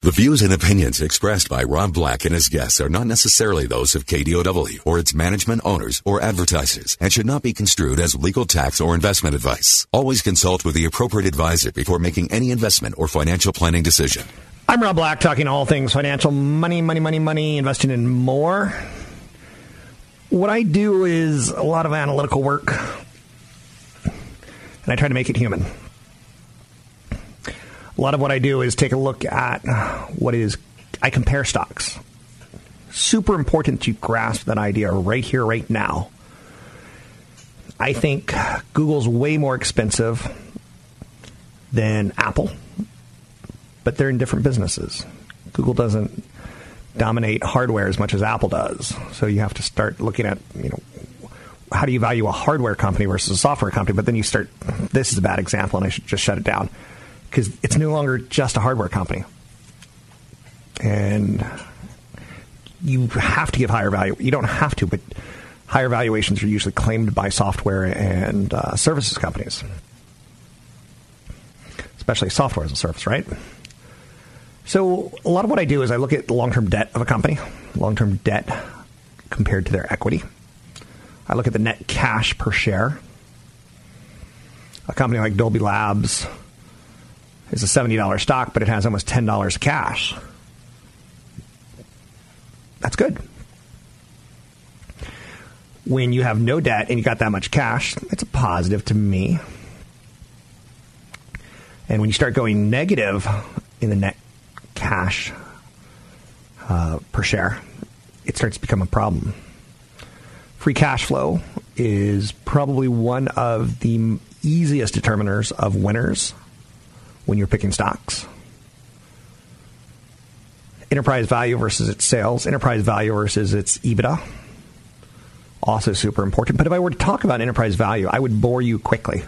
The views and opinions expressed by Rob Black and his guests are not necessarily those of KDOW or its management owners or advertisers and should not be construed as legal tax or investment advice. Always consult with the appropriate advisor before making any investment or financial planning decision. I'm Rob Black, talking all things financial, money, money, money, money, investing in more. What I do is a lot of analytical work, and I try to make it human. A lot of what I do is take a look at what is, I compare stocks. Super important to grasp that idea right here, right now. I think Google's way more expensive than Apple, but they're in different businesses. Google doesn't dominate hardware as much as Apple does. So you have to start looking at, you know, how do you value a hardware company versus a software company? But then you start, this is a bad example and I should just shut it down because it's no longer just a hardware company. And you have to give higher value. You don't have to, but higher valuations are usually claimed by software and uh, services companies, especially software as a service, right? So a lot of what I do is I look at the long-term debt of a company, long-term debt compared to their equity. I look at the net cash per share. A company like Dolby Labs is a $70 stock, but it has almost $10 cash. That's good. When you have no debt and you got that much cash, it's a positive to me. And when you start going negative in the net cash uh, per share, it starts to become a problem. Free cash flow is probably one of the easiest determiners of winners when you're picking stocks. Enterprise value versus its sales, enterprise value versus its EBITDA. Also super important. But if I were to talk about enterprise value, I would bore you quickly.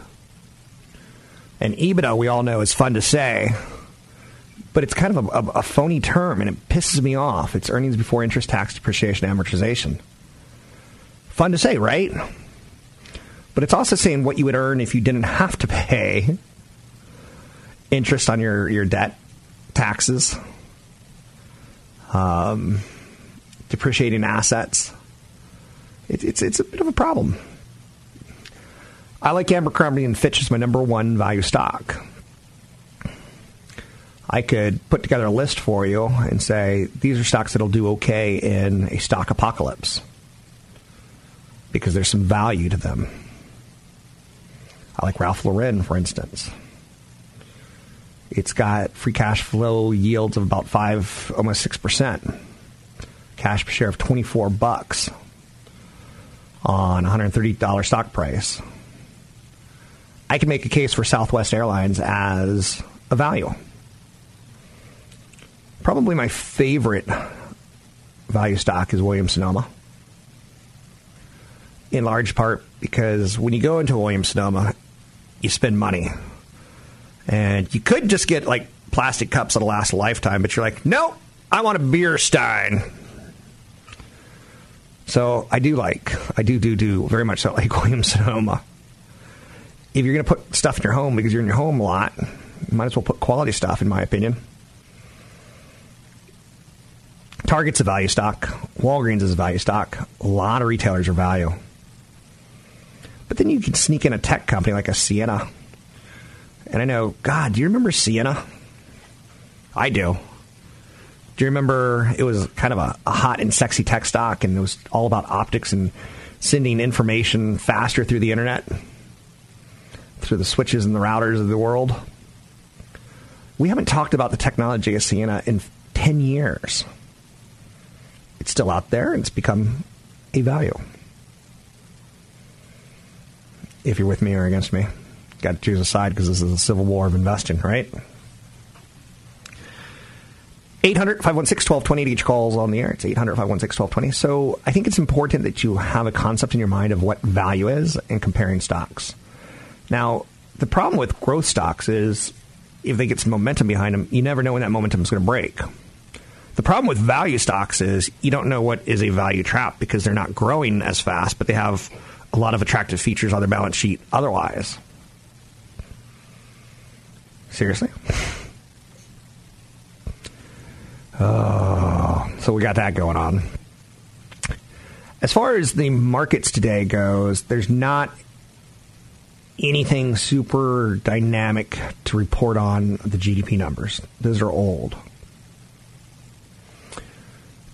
And EBITDA, we all know, is fun to say, but it's kind of a, a, a phony term and it pisses me off. It's earnings before interest, tax, depreciation, amortization. Fun to say, right? But it's also saying what you would earn if you didn't have to pay interest on your, your debt, taxes, um, depreciating assets. It, it's, it's a bit of a problem. I like Abercrombie and Fitch as my number one value stock. I could put together a list for you and say these are stocks that'll do okay in a stock apocalypse because there's some value to them. I like Ralph Lauren, for instance. It's got free cash flow yields of about five, almost six percent. Cash per share of twenty four bucks on one hundred thirty dollar stock price. I can make a case for Southwest Airlines as a value. Probably my favorite value stock is Williams Sonoma. In large part because when you go into Williams Sonoma, you spend money. And you could just get like plastic cups that'll last a lifetime, but you're like, no, I want a beer stein. So I do like, I do, do, do very much so like Williams Sonoma. If you're going to put stuff in your home because you're in your home a lot, you might as well put quality stuff, in my opinion. Target's a value stock. Walgreens is a value stock. A lot of retailers are value. But then you can sneak in a tech company like a Ciena. And I know, God, do you remember Ciena? I do. Do you remember it was kind of a, a hot and sexy tech stock and it was all about optics and sending information faster through the internet? Through the switches and the routers of the world? We haven't talked about the technology of Ciena in 10 years. It's still out there and it's become a value. If you're with me or against me, got to choose a side because this is a civil war of investing, right? 800 516 1220 each calls on the air. It's 800 516 1220. So I think it's important that you have a concept in your mind of what value is and comparing stocks. Now, the problem with growth stocks is if they get some momentum behind them, you never know when that momentum is going to break. The problem with value stocks is you don't know what is a value trap because they're not growing as fast, but they have a lot of attractive features on their balance sheet otherwise. Seriously? Oh, so we got that going on. As far as the markets today goes, there's not anything super dynamic to report on the GDP numbers. Those are old.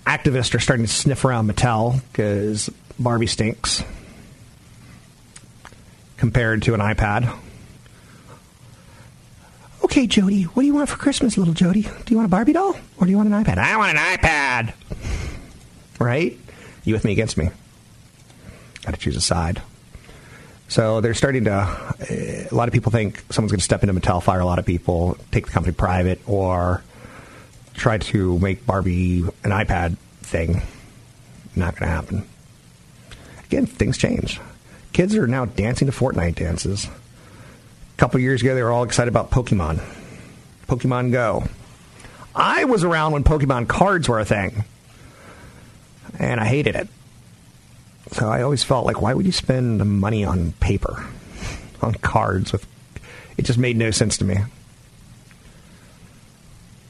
Activists are starting to sniff around Mattel because Barbie stinks compared to an iPad. Okay, Jody, what do you want for Christmas, little Jody? Do you want a Barbie doll or do you want an iPad? I want an iPad. Right? You with me against me? Got to choose a side. So they're starting to. Uh, a lot of people think someone's going to step into Mattel, fire a lot of people, take the company private, or try to make Barbie an iPad thing. Not going to happen. Again, things change. Kids are now dancing to Fortnite dances. A couple years ago, they were all excited about Pokemon. Pokemon Go. I was around when Pokemon cards were a thing, and I hated it. So I always felt like, why would you spend money on paper, on cards? With it just made no sense to me.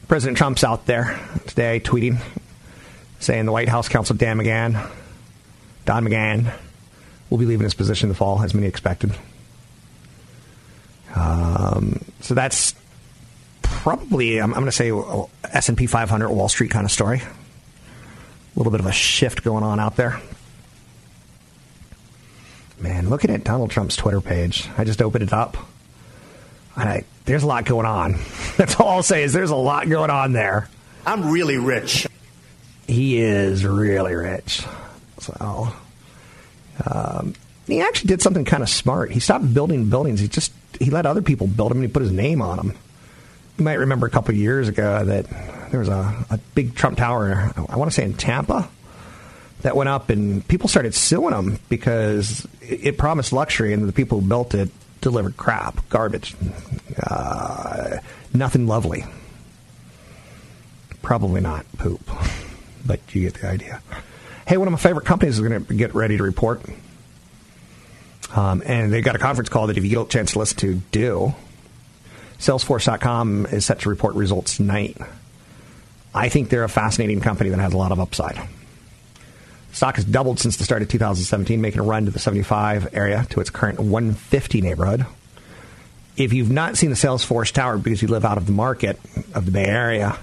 President Trump's out there today tweeting, saying the White House counsel Dan McGahn, Don McGahn, will be leaving his position in the fall, as many expected. Um, so that's probably, I'm, I'm going to say, S&P 500 Wall Street kind of story. A little bit of a shift going on out there. Man, looking at Donald Trump's Twitter page, I just opened it up. And I, there's a lot going on. That's all I'll say is there's a lot going on there. I'm really rich. He is really rich. So, um, he actually did something kind of smart. He stopped building buildings. He just he let other people build them and he put his name on them. You might remember a couple years ago that there was a, a big Trump Tower, I want to say in Tampa, that went up and people started suing him because it promised luxury and the people who built it delivered crap, garbage, uh, nothing lovely. Probably not poop, but you get the idea. Hey, one of my favorite companies is going to get ready to report. Um, and they've got a conference call that if you get a chance to listen to, do. Salesforce.com is set to report results tonight. I think they're a fascinating company that has a lot of upside. Stock has doubled since the start of 2017, making a run to the 75 area to its current 150 neighborhood. If you've not seen the Salesforce Tower because you live out of the market of the Bay Area,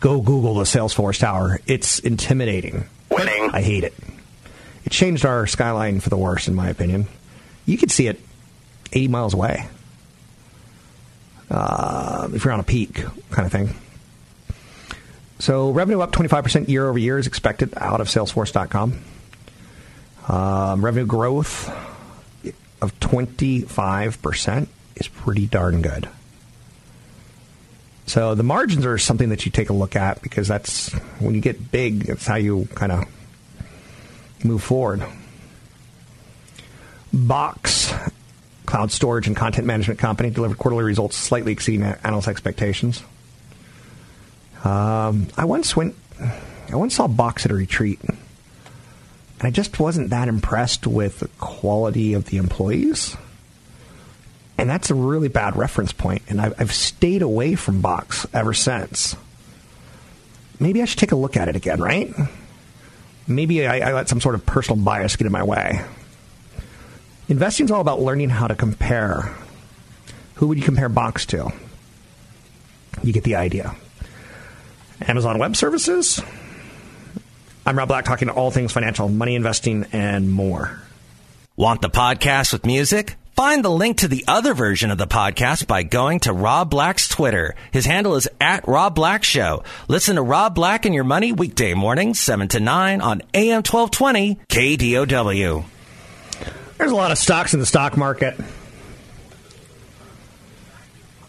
go Google the Salesforce Tower. It's intimidating. Winning. I hate it. It changed our skyline for the worse, in my opinion. You could see it 80 miles away uh, if you're on a peak kind of thing. So revenue up 25% year over year is expected out of Salesforce.com. Um, revenue growth of 25% is pretty darn good. So the margins are something that you take a look at because that's when you get big, that's how you kind of move forward. Box cloud storage and content management company delivered quarterly results slightly exceeding analyst expectations. Um, I once went, I once saw Box at a retreat, and I just wasn't that impressed with the quality of the employees. And that's a really bad reference point, and I've, I've stayed away from Box ever since. Maybe I should take a look at it again, right? Maybe I, I let some sort of personal bias get in my way. Investing is all about learning how to compare. Who would you compare Box to? You get the idea. Amazon Web Services. I'm Rob Black, talking to all things financial, money investing, and more. Want the podcast with music? Find the link to the other version of the podcast by going to Rob Black's Twitter. His handle is at Rob Black Show. Listen to Rob Black and Your Money weekday mornings, 7 to 9 on AM 1220 KDOW. There's a lot of stocks in the stock market.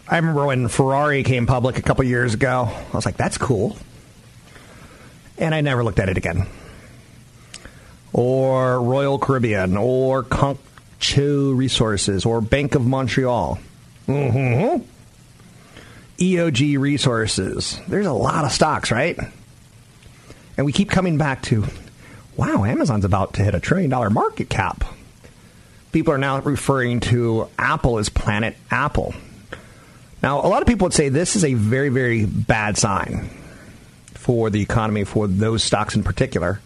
I remember when Ferrari came public a couple years ago. I was like, that's cool. And I never looked at it again. Or Royal Caribbean, or Concho Resources, or Bank of Montreal. Mm-hmm. EOG Resources. There's a lot of stocks, right? And we keep coming back to, wow, Amazon's about to hit a trillion dollar market cap. People are now referring to Apple as Planet Apple. Now, a lot of people would say this is a very, very bad sign for the economy, for those stocks in particular,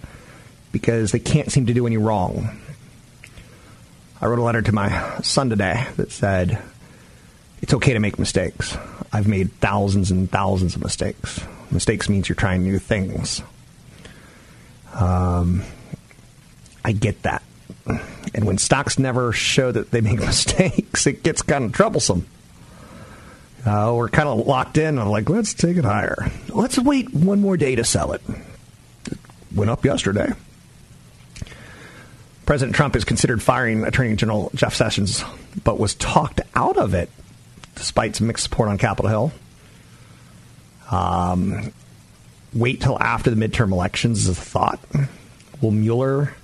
because they can't seem to do any wrong. I wrote a letter to my son today that said, it's okay to make mistakes. I've made thousands and thousands of mistakes. Mistakes means you're trying new things. Um, I get that. And when stocks never show that they make mistakes, it gets kind of troublesome. Uh, we're kind of locked in I'm like, let's take it higher. Let's wait one more day to sell it. It went up yesterday. President Trump is considered firing Attorney General Jeff Sessions, but was talked out of it despite some mixed support on Capitol Hill. Um, wait till after the midterm elections is a thought. Will Mueller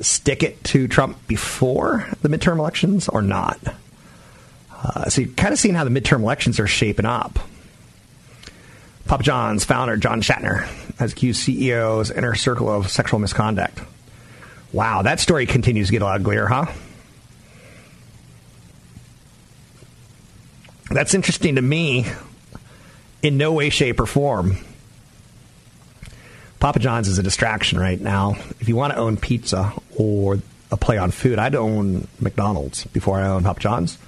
stick it to Trump before the midterm elections or not? Uh, so you're kind of seeing how the midterm elections are shaping up. Papa John's founder, John Schnatter, has accused CEOs inner circle of sexual misconduct. Wow, that story continues to get uglier, huh? That's interesting to me in no way, shape, or form. Papa John's is a distraction right now. If you want to own pizza or a play on food, I'd own McDonald's before I own Papa John's.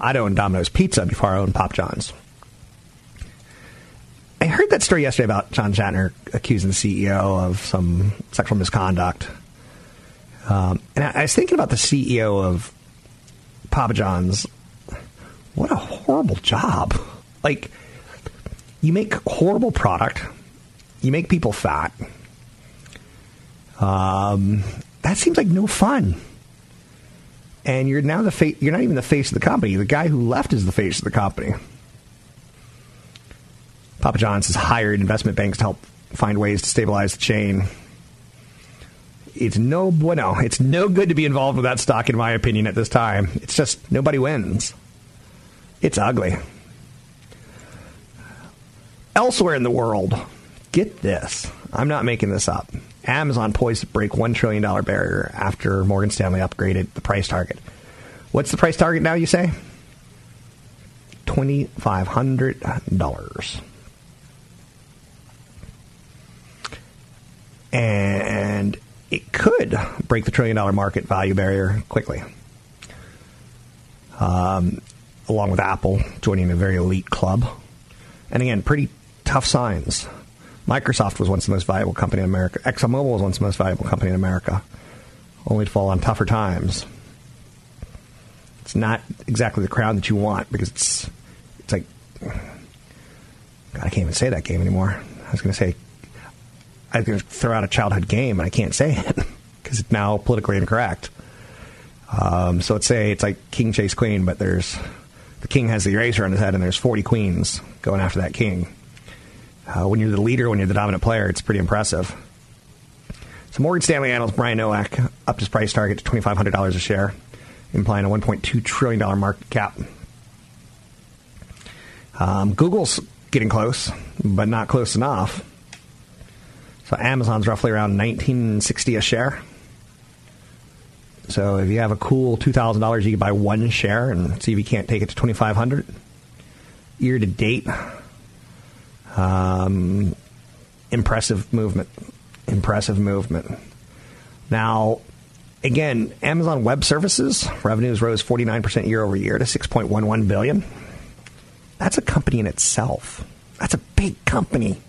I'd own Domino's Pizza before I own Pop John's. I heard that story yesterday about John Schnatter accusing the CEO of some sexual misconduct. Um, and I, I was thinking about the CEO of Papa John's. What a horrible job. Like, you make horrible product, you make people fat. Um, that seems like no fun and you're now the face. You're not even the face of the company. The guy who left is the face of the company. Papa John's has hired investment banks to help find ways to stabilize the chain. It's no bueno. It's no good to be involved with that stock, in my opinion, at this time. It's just nobody wins. It's ugly. Elsewhere in the world, get this. I'm not making this up. Amazon poised to break $1 trillion barrier after Morgan Stanley upgraded the price target. What's the price target now, you say? $2,500. And it could break the trillion dollar market value barrier quickly. Um, along with Apple joining a very elite club. And again, pretty tough signs Microsoft was once the most valuable company in America. ExxonMobil was once the most valuable company in America, only to fall on tougher times. It's not exactly the crown that you want because it's it's like God, I can't even say that game anymore. I was going to say I was going to throw out a childhood game, and I can't say it because it's now politically incorrect. Um, so let's say it's like king chase queen, but there's the king has the eraser on his head, and there's 40 queens going after that king. Uh, when you're the leader, when you're the dominant player, it's pretty impressive. So Morgan Stanley analyst Brian Nowak upped his price target to $2,500 a share, implying a $1.2 trillion market cap. Um, Google's getting close, but not close enough. So Amazon's roughly around 1960 a share. So if you have a cool $2,000, you can buy one share and see if you can't take it to 2500 Year to date, um, impressive movement. Impressive movement. Now, again, Amazon Web Services revenues rose 49% year over year to 6.11 billion. That's a company in itself. That's a big company.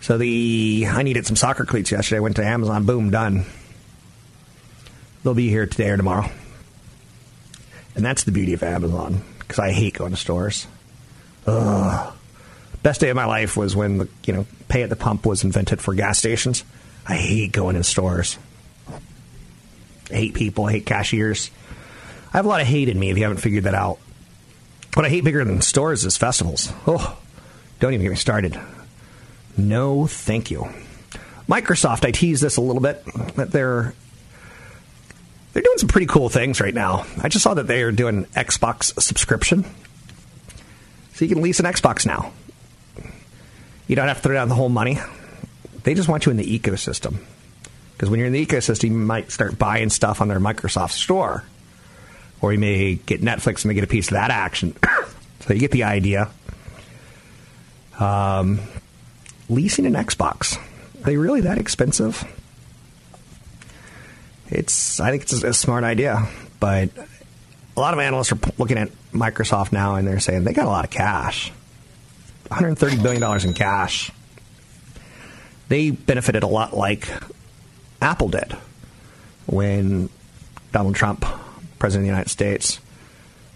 So the I needed some soccer cleats yesterday. Went to Amazon. Boom, done. They'll be here today or tomorrow. And that's the beauty of Amazon because I hate going to stores. Ugh. Best day of my life was when the you know pay at the pump was invented for gas stations. I hate going in stores. I hate people. I hate cashiers. I have a lot of hate in me if you haven't figured that out. What I hate bigger than stores is festivals. Oh, don't even get me started. No, thank you. Microsoft, I tease this a little bit, that they're they're doing some pretty cool things right now. I just saw that they are doing an Xbox subscription. So you can lease an Xbox now. You don't have to throw down the whole money. They just want you in the ecosystem. Because when you're in the ecosystem, you might start buying stuff on their Microsoft store. Or you may get Netflix and they get a piece of that action. so you get the idea. Um, leasing an Xbox. Are they really that expensive? It's I think it's a, smart idea, but a lot of analysts are looking at Microsoft now and they're saying they got a lot of cash. 130 billion dollars in cash. They benefited a lot like Apple did when Donald Trump, president of the United States,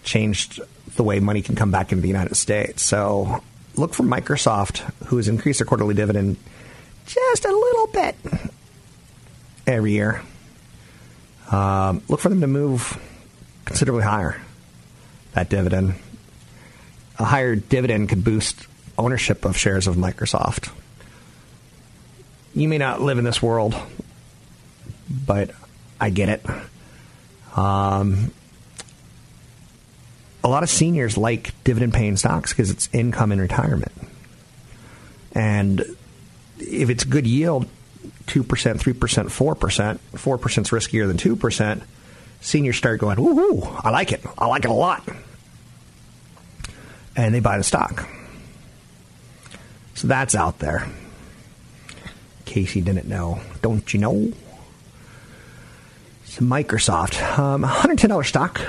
changed the way money can come back into the United States. So look for Microsoft, who has increased their quarterly dividend just a little bit every year. Um, look for them to move considerably higher, that dividend. A higher dividend could boost ownership of shares of Microsoft. You may not live in this world, but I get it. Um, a lot of seniors like dividend paying stocks because it's income in retirement. And if it's good yield, 2%, 3%, 4%, 4% is riskier than 2%, seniors start going, ooh, I like it. I like it a lot. And they buy the stock. So that's out there. In case you didn't know. Don't you know? So Microsoft, um, $110 stock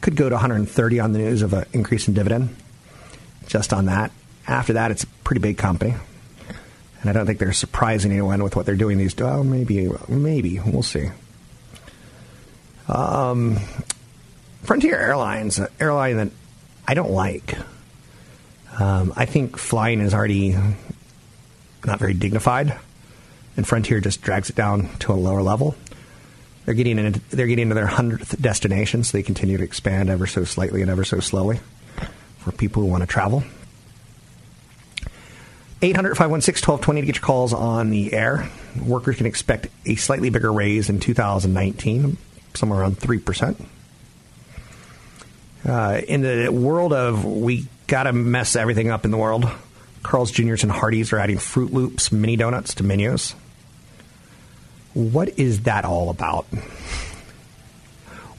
could go to 130 on the news of an increase in dividend. Just on that. After that, it's a pretty big company and I don't think they're surprising anyone with what they're doing these days. Well, maybe, maybe we'll see. Um, Frontier Airlines, an airline that I don't like. Um, I think flying is already not very dignified, and Frontier just drags it down to a lower level. They're getting into, they're getting into their hundredth destination, so they continue to expand ever so slightly and ever so slowly for people who want to travel. 800 516 1220 to get your calls on the air. Workers can expect a slightly bigger raise in 2019, somewhere around 3%. Uh, in the world of we got to mess everything up in the world, Carl's Jr.'s and Hardee's are adding Froot Loops mini donuts to menus. What is that all about?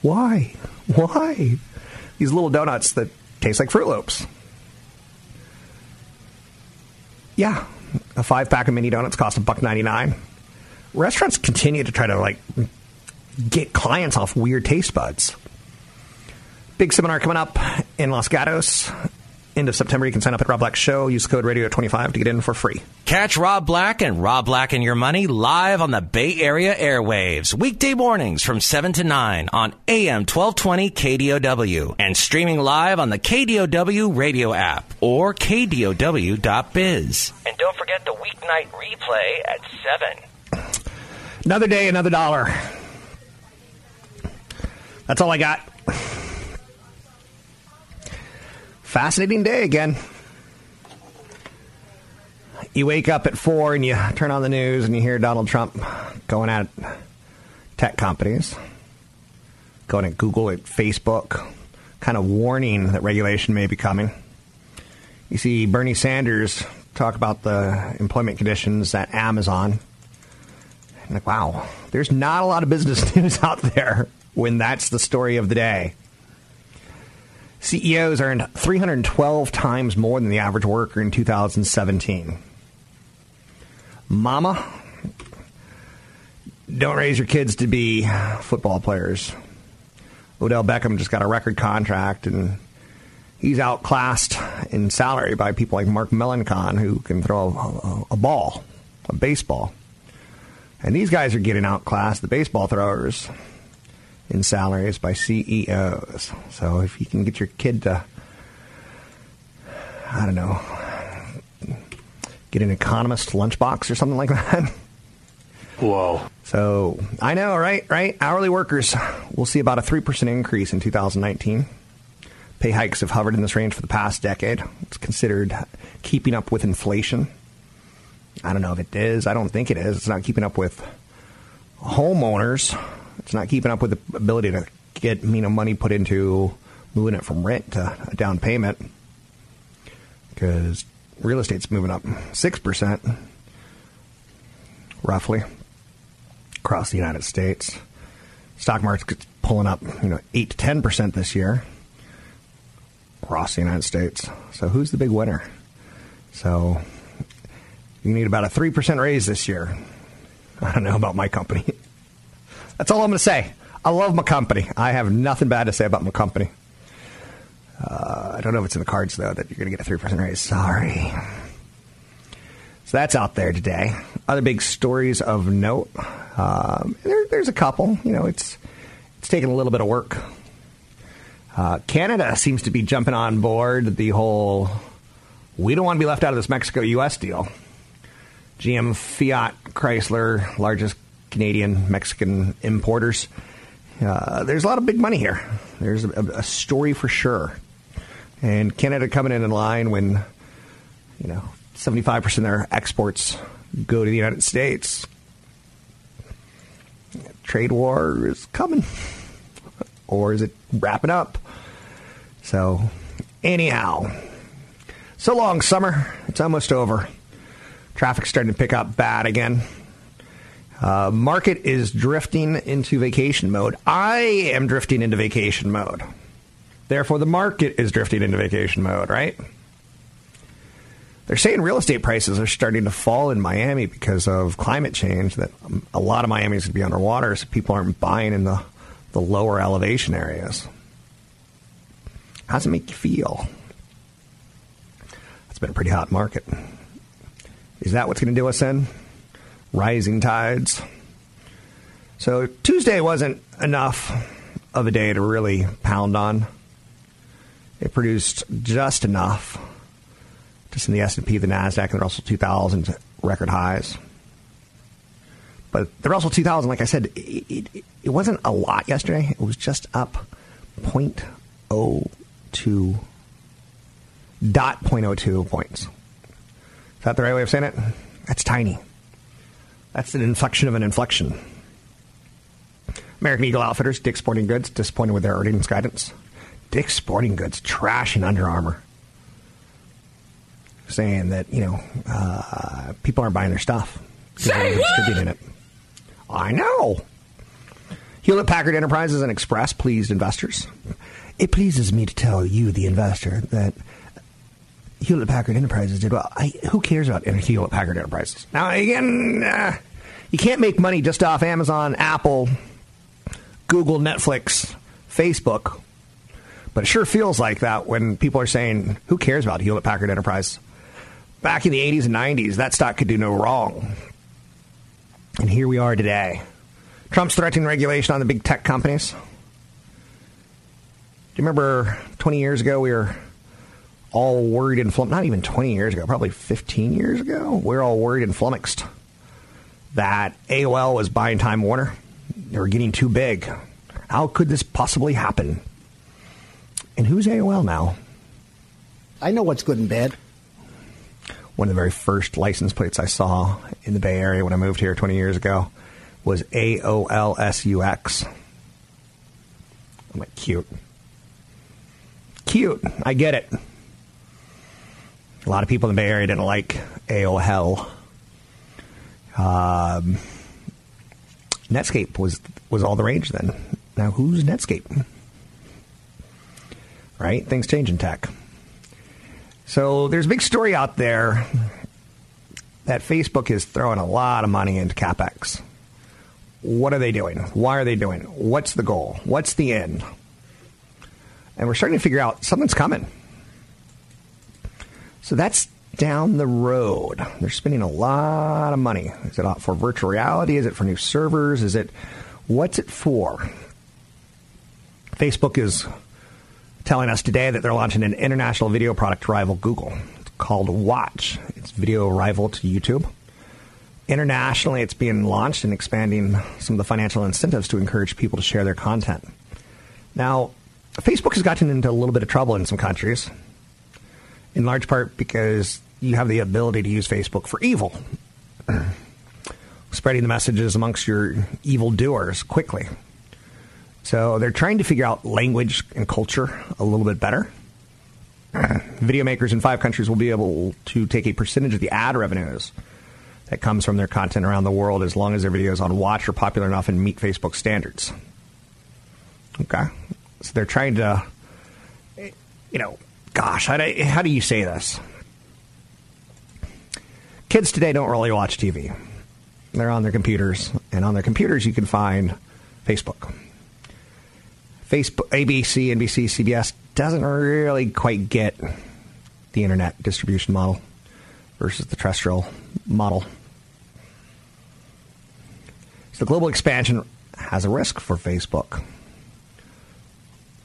Why? Why? These little donuts that taste like Froot Loops. Yeah, a five pack of mini donuts cost a buck ninety nine. Restaurants continue to try to like get clients off weird taste buds. Big seminar coming up in Los Gatos end of September. You can sign up at Rob Black Show. Use code Radio25 to get in for free. Catch Rob Black and Rob Black and Your Money live on the Bay Area airwaves. Weekday mornings from 7 to 9 on AM 1220 KDOW. And streaming live on the KDOW radio app or KDOW.biz. And don't forget the weeknight replay at 7. Another day, another dollar. That's all I got. Fascinating day again. You wake up at four and you turn on the news and you hear Donald Trump going at tech companies, going at Google, at Facebook, kind of warning that regulation may be coming. You see Bernie Sanders talk about the employment conditions at Amazon. I'm like, wow, there's not a lot of business news out there when that's the story of the day. CEOs earned 312 times more than the average worker in 2017. Mama, don't raise your kids to be football players. Odell Beckham just got a record contract, and he's outclassed in salary by people like Mark Melancon, who can throw a, a, a ball, a baseball. And these guys are getting outclassed, the baseball throwers in salaries by CEOs. So if you can get your kid to, I don't know, get an economist lunchbox or something like that. Whoa. So I know, right? Right? Hourly workers will see about a 3% increase in 2019. Pay hikes have hovered in this range for the past decade. It's considered keeping up with inflation. I don't know if it is. I don't think it is. It's not keeping up with homeowners. It's not keeping up with the ability to get you know money put into moving it from rent to a down payment because real estate's moving up six percent roughly across the United States. Stock market's pulling up, you know, eight to ten percent this year across the United States. So who's the big winner? So you need about a three percent raise this year. I don't know about my company. That's all I'm going to say. I love my company. I have nothing bad to say about my company. Uh, I don't know if it's in the cards though that you're going to get a three percent raise. Sorry. So that's out there today. Other big stories of note. Um, there, there's a couple. You know, it's it's taking a little bit of work. Uh, Canada seems to be jumping on board the whole. We don't want to be left out of this Mexico-U.S. deal. GM, Fiat, Chrysler, largest Canadian Mexican importers. Uh, there's a lot of big money here. There's a, a, story for sure. And Canada coming in in line when, you know, 75% of their exports go to the United States. Trade war is coming. or is it wrapping up? So, anyhow, so long, summer. It's almost over. Traffic's starting to pick up bad again. Uh, market is drifting into vacation mode. I am drifting into vacation mode. Therefore, the market is drifting into vacation mode, right? They're saying real estate prices are starting to fall in Miami because of climate change, that a lot of Miami is going to be underwater, so people aren't buying in the, the lower elevation areas. How does it make you feel? It's been a pretty hot market. Is that what's going to do us in? Rising tides. So Tuesday wasn't enough of a day to really pound on. It produced just enough just in the S&P, the Nasdaq, and the Russell 2000 record highs. But the Russell 2000, like I said, it, it, it wasn't a lot yesterday. It was just up 0.02 dot 0.02 points. Is that the right way of saying it? That's tiny. That's an inflection of an inflection. American Eagle Outfitters, Dick's Sporting Goods, disappointed with their earnings guidance. Dick's Sporting Goods, trash and Under Armour saying that you know uh, people aren't buying their stuff because they're distributing it. I know. Hewlett Packard Enterprises and Express pleased investors. It pleases me to tell you, the investor, that Hewlett Packard Enterprises did well. I, who cares about Hewlett Packard Enterprises? Now, again, uh, you can't make money just off Amazon, Apple, Google, Netflix, Facebook. But it sure feels like that when people are saying, who cares about Hewlett Packard Enterprise? back in the 80s and 90s, that stock could do no wrong. And here we are today. Trump's threatening regulation on the big tech companies. Do you remember 20 years ago we were all worried and flummoxed? Not even 20 years ago, probably 15 years ago. We are all worried and flummoxed that AOL was buying Time Warner. They were getting too big. How could this possibly happen? And who's AOL now? I know what's good and bad one of the very first license plates I saw in the Bay Area when I moved here 20 years ago was AOLSUX. I'm like, cute. Cute. I get it. A lot of people in the Bay Area didn't like AOL. Um, Netscape was was all the rage then. Now who's Netscape? Right? Things change in tech. So there's a big story out there that Facebook is throwing a lot of money into capex. What are they doing? Why are they doing? What's the goal? What's the end? And we're starting to figure out something's coming. So that's down the road. They're spending a lot of money. Is it for virtual reality? Is it for new servers? Is it what's it for? Facebook is telling us today that they're launching an international video product rival Google. It's called Watch. It's video rival to YouTube. Internationally, it's being launched and expanding some of the financial incentives to encourage people to share their content. Now, Facebook has gotten into a little bit of trouble in some countries, in large part because you have the ability to use Facebook for evil. spreading the messages amongst your evil doers quickly. So they're trying to figure out language and culture a little bit better. Video makers in five countries will be able to take a percentage of the ad revenues that comes from their content around the world as long as their videos on Watch are popular enough and meet Facebook standards. Okay. So they're trying to, you know, gosh, how do, how do you say this? Kids today don't really watch TV. They're on their computers, and on their computers you can find Facebook. Facebook, ABC, NBC, CBS doesn't really quite get the internet distribution model versus the terrestrial model. So global expansion has a risk for Facebook.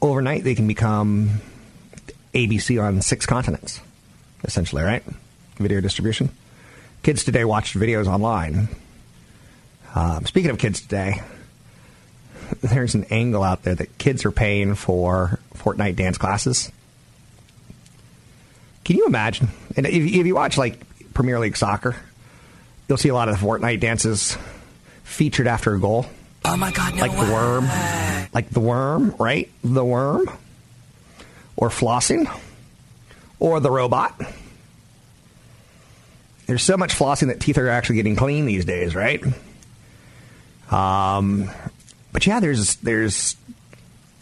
Overnight, they can become ABC on six continents, essentially, right? Video distribution. Kids today watch videos online. Um, speaking of kids today, there's an angle out there that kids are paying for Fortnite dance classes. Can you imagine? And if, if you watch like Premier League soccer, you'll see a lot of the Fortnite dances featured after a goal. Oh my God! No like the worm, like the worm, right? The worm, or flossing, or the robot. There's so much flossing that teeth are actually getting clean these days, right? Um, but yeah, there's there's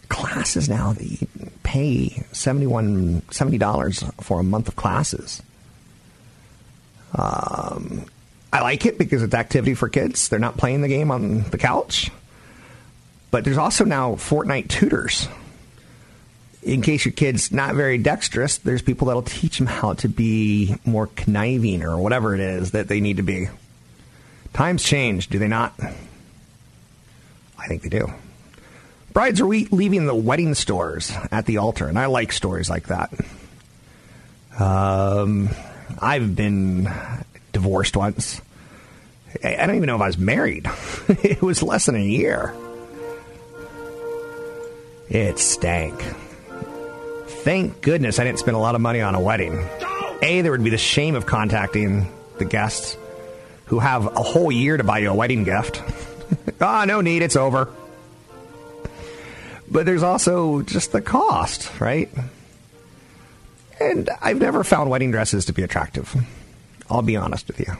classes now that you pay 71 dollars for a month of classes. Um, I like it because it's activity for kids. They're not playing the game on the couch. But there's also now Fortnite tutors. In case your kid's not very dexterous, there's people that'll teach them how to be more conniving or whatever it is that they need to be. Times change, do they not? I think they do. Brides are leaving the wedding stores at the altar, and I like stories like that. Um, I've been divorced once. I don't even know if I was married. it was less than a year. It stank. Thank goodness I didn't spend a lot of money on a wedding. A, there would be the shame of contacting the guests who have a whole year to buy you a wedding gift. Ah, no need, it's over. But there's also just the cost, right? And I've never found wedding dresses to be attractive. I'll be honest with you.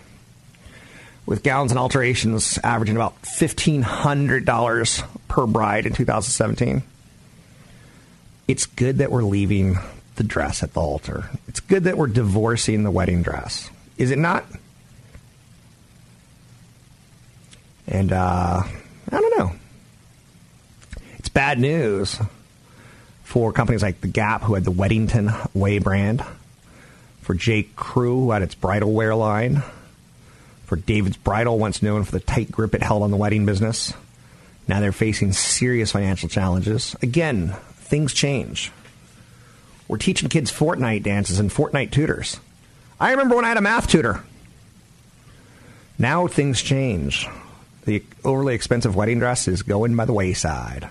With gowns and alterations averaging about $1,500 per bride in 2017, it's good that we're leaving the dress at the altar. It's good that we're divorcing the wedding dress. Is it not? And uh, I don't know. It's bad news for companies like The Gap, who had the Weddington Way brand, for J. Crew, who had its bridal wear line, for David's Bridal, once known for the tight grip it held on the wedding business. Now they're facing serious financial challenges. Again, things change. We're teaching kids Fortnite dances and Fortnite tutors. I remember when I had a math tutor. Now things change the overly expensive wedding dress is going by the wayside.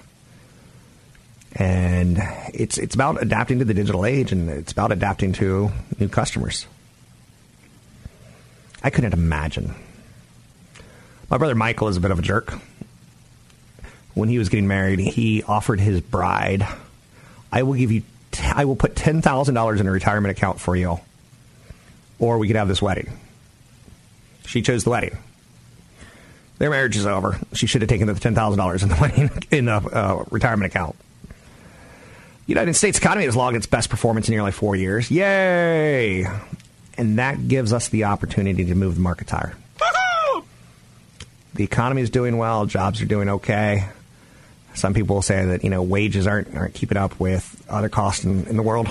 And it's it's about adapting to the digital age and it's about adapting to new customers. I couldn't imagine. My brother Michael is a bit of a jerk. When he was getting married, he offered his bride, "I will give you t- I will put $10,000 in a retirement account for you or we could have this wedding." She chose the wedding. Their marriage is over. She should have taken the ten thousand dollars in the wedding in the uh, retirement account. United States economy has logged its best performance in nearly four years. Yay! And that gives us the opportunity to move the market higher. The economy is doing well. Jobs are doing okay. Some people say that you know wages aren't aren't keeping up with other costs in, in the world.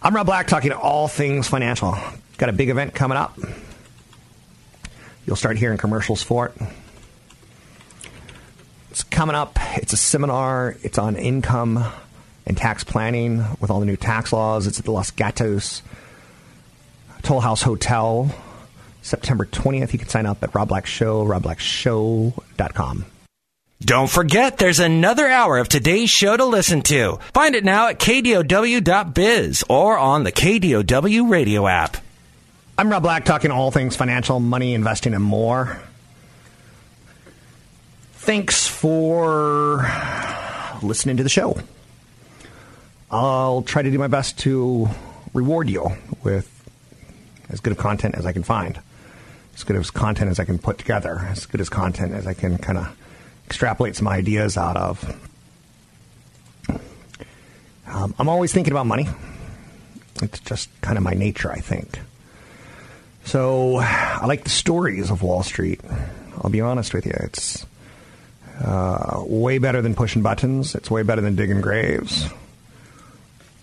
I'm Rob Black, talking all things financial. Got a big event coming up. You'll start hearing commercials for it. It's coming up. It's a seminar. It's on income and tax planning with all the new tax laws. It's at the Los Gatos Toll House Hotel, September 20th. You can sign up at Rob Black Show, robblackshow.com. Don't forget, there's another hour of today's show to listen to. Find it now at kdow.biz or on the KDOW radio app. I'm Rob Black, talking all things financial, money, investing, and more. Thanks for listening to the show. I'll try to do my best to reward you with as good of content as I can find, as good as content as I can put together, as good as content as I can kind of extrapolate some ideas out of. Um, I'm always thinking about money. It's just kind of my nature, I think. So I like the stories of Wall Street. I'll be honest with you. It's uh, way better than pushing buttons. It's way better than digging graves.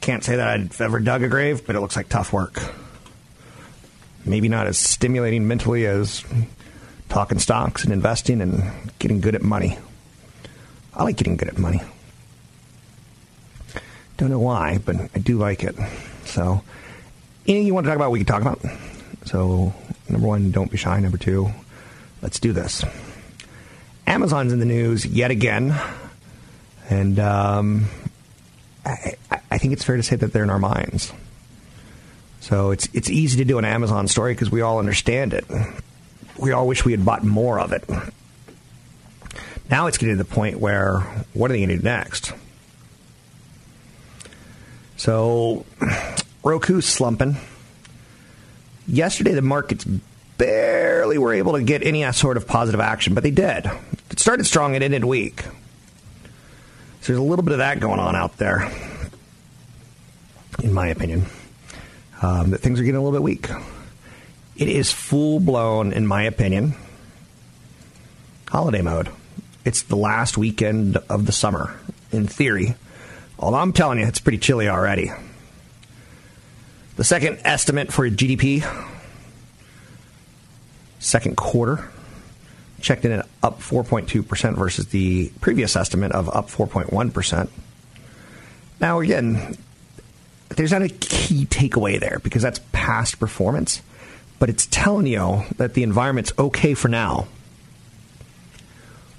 Can't say that I've ever dug a grave, but it looks like tough work. Maybe not as stimulating mentally as talking stocks and investing and getting good at money. I like getting good at money. Don't know why, but I do like it. So, anything you want to talk about, we can talk about. So, number one, don't be shy. Number two, let's do this. Amazon's in the news yet again, and um, I, I think it's fair to say that they're in our minds. So it's it's easy to do an Amazon story because we all understand it. We all wish we had bought more of it. Now it's getting to the point where what are they going to do next? So Roku's slumping. Yesterday, the markets barely were able to get any sort of positive action, but they did. It started strong and ended weak. So there's a little bit of that going on out there, in my opinion. Um, that things are getting a little bit weak. It is full blown, in my opinion, holiday mode. It's the last weekend of the summer, in theory. Although I'm telling you, it's pretty chilly already. The second estimate for GDP, second quarter, checked in at up 4.2% versus the previous estimate of up 4.1%. Now, again, there's not a key takeaway there because that's past performance, but it's telling you that the environment's okay for now.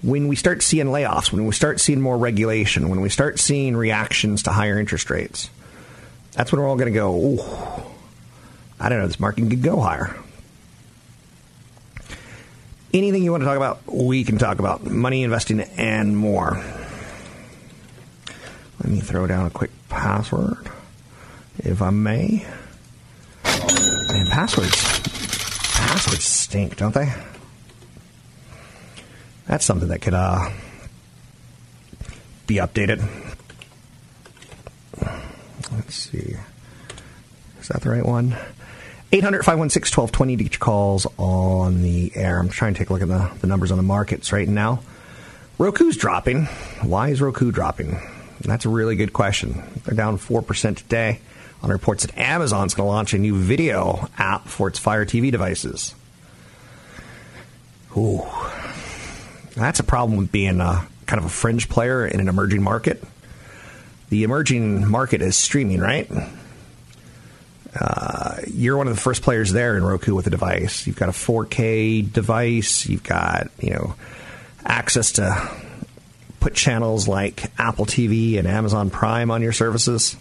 When we start seeing layoffs, when we start seeing more regulation, when we start seeing reactions to higher interest rates, that's when we're all going to go, I don't know, this market could go higher. Anything you want to talk about, we can talk about. Money, investing, and more. Let me throw down a quick password, if I may. And passwords, passwords stink, don't they? That's something that could uh, be updated. Let's see. Is that the right one? 800 516 1220 to get your calls on the air. I'm trying to take a look at the, the numbers on the markets right now. Roku's dropping. Why is Roku dropping? That's a really good question. They're down 4% today on reports that Amazon's going to launch a new video app for its Fire TV devices. Ooh. That's a problem with being a, kind of a fringe player in an emerging market. The emerging market is streaming, right? Uh, you're one of the first players there in Roku with a device. You've got a 4K device. You've got you know access to put channels like Apple TV and Amazon Prime on your services.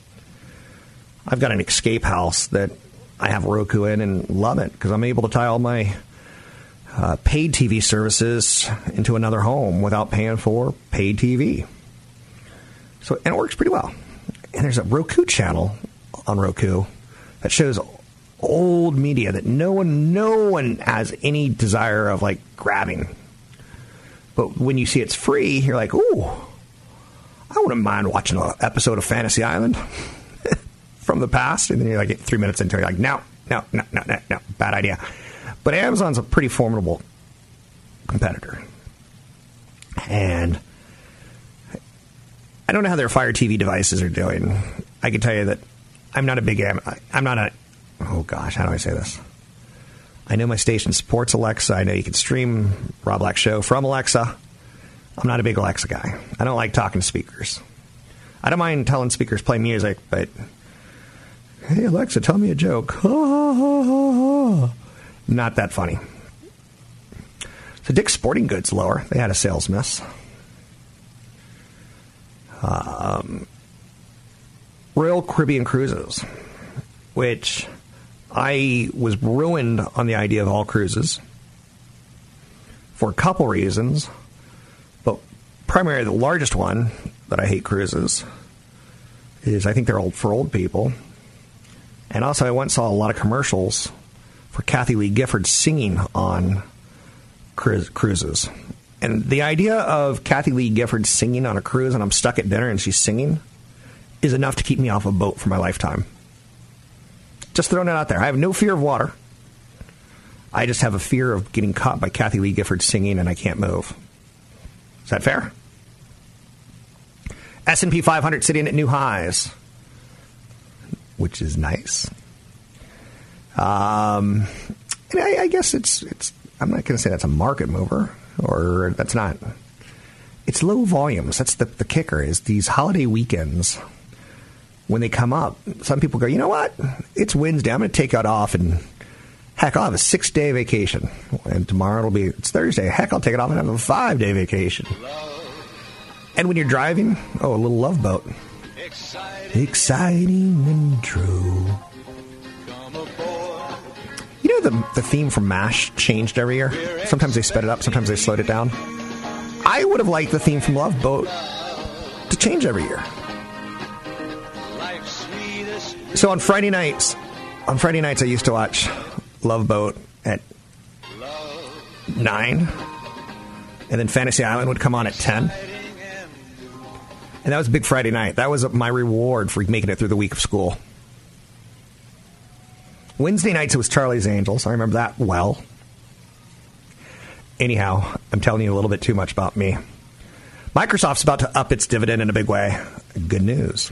I've got an escape house that I have Roku in and love it because I'm able to tie all my uh, paid TV services into another home without paying for paid TV. So and it works pretty well. And there's a Roku channel on Roku that shows old media that no one no one has any desire of like grabbing. But when you see it's free, you're like, ooh, I wouldn't mind watching an episode of Fantasy Island from the past. And then you're like three minutes into it, you're like, no, no, no, no, no, no, bad idea. But Amazon's a pretty formidable competitor. And I don't know how their Fire TV devices are doing. I can tell you that I'm not a big Am- I'm not a oh gosh, how do I say this? I know my station supports Alexa. I know you can stream Rob Black Show from Alexa. I'm not a big Alexa guy. I don't like talking to speakers. I don't mind telling speakers play music, but hey Alexa, tell me a joke. not that funny. So Dick's Sporting Goods lower. They had a sales miss. Um, Royal Caribbean Cruises, which I was ruined on the idea of all cruises for a couple reasons, but primarily the largest one that I hate cruises is I think they're old for old people. And also, I once saw a lot of commercials for Kathie Lee Gifford singing on cru- cruises. And the idea of Kathie Lee Gifford singing on a cruise and I'm stuck at dinner and she's singing is enough to keep me off a boat for my lifetime. Just throwing it out there. I have no fear of water. I just have a fear of getting caught by Kathie Lee Gifford singing and I can't move. Is that fair? S&P 500 sitting at new highs, which is nice. Um, and I, I guess it's it's. I'm not going to say that's a market mover, or that's not. It's low volumes. That's the the kicker. Is these holiday weekends when they come up, some people go, you know what? It's Wednesday. I'm going to take it off and heck, I'll have a six day vacation. And tomorrow it'll be it's Thursday. Heck, I'll take it off and have a five day vacation. And when you're driving, oh, a little love boat. Exciting, and true. You know the the theme from MASH changed every year. Sometimes they sped it up, sometimes they slowed it down. I would have liked the theme from Love Boat to change every year. So on Friday nights, on Friday nights I used to watch Love Boat at nine, and then Fantasy Island would come on at ten. And that was a big Friday night. That was my reward for making it through the week of school. Wednesday nights it was Charlie's Angels. I remember that well. Anyhow, I'm telling you a little bit too much about me. Microsoft's about to up its dividend in a big way. Good news.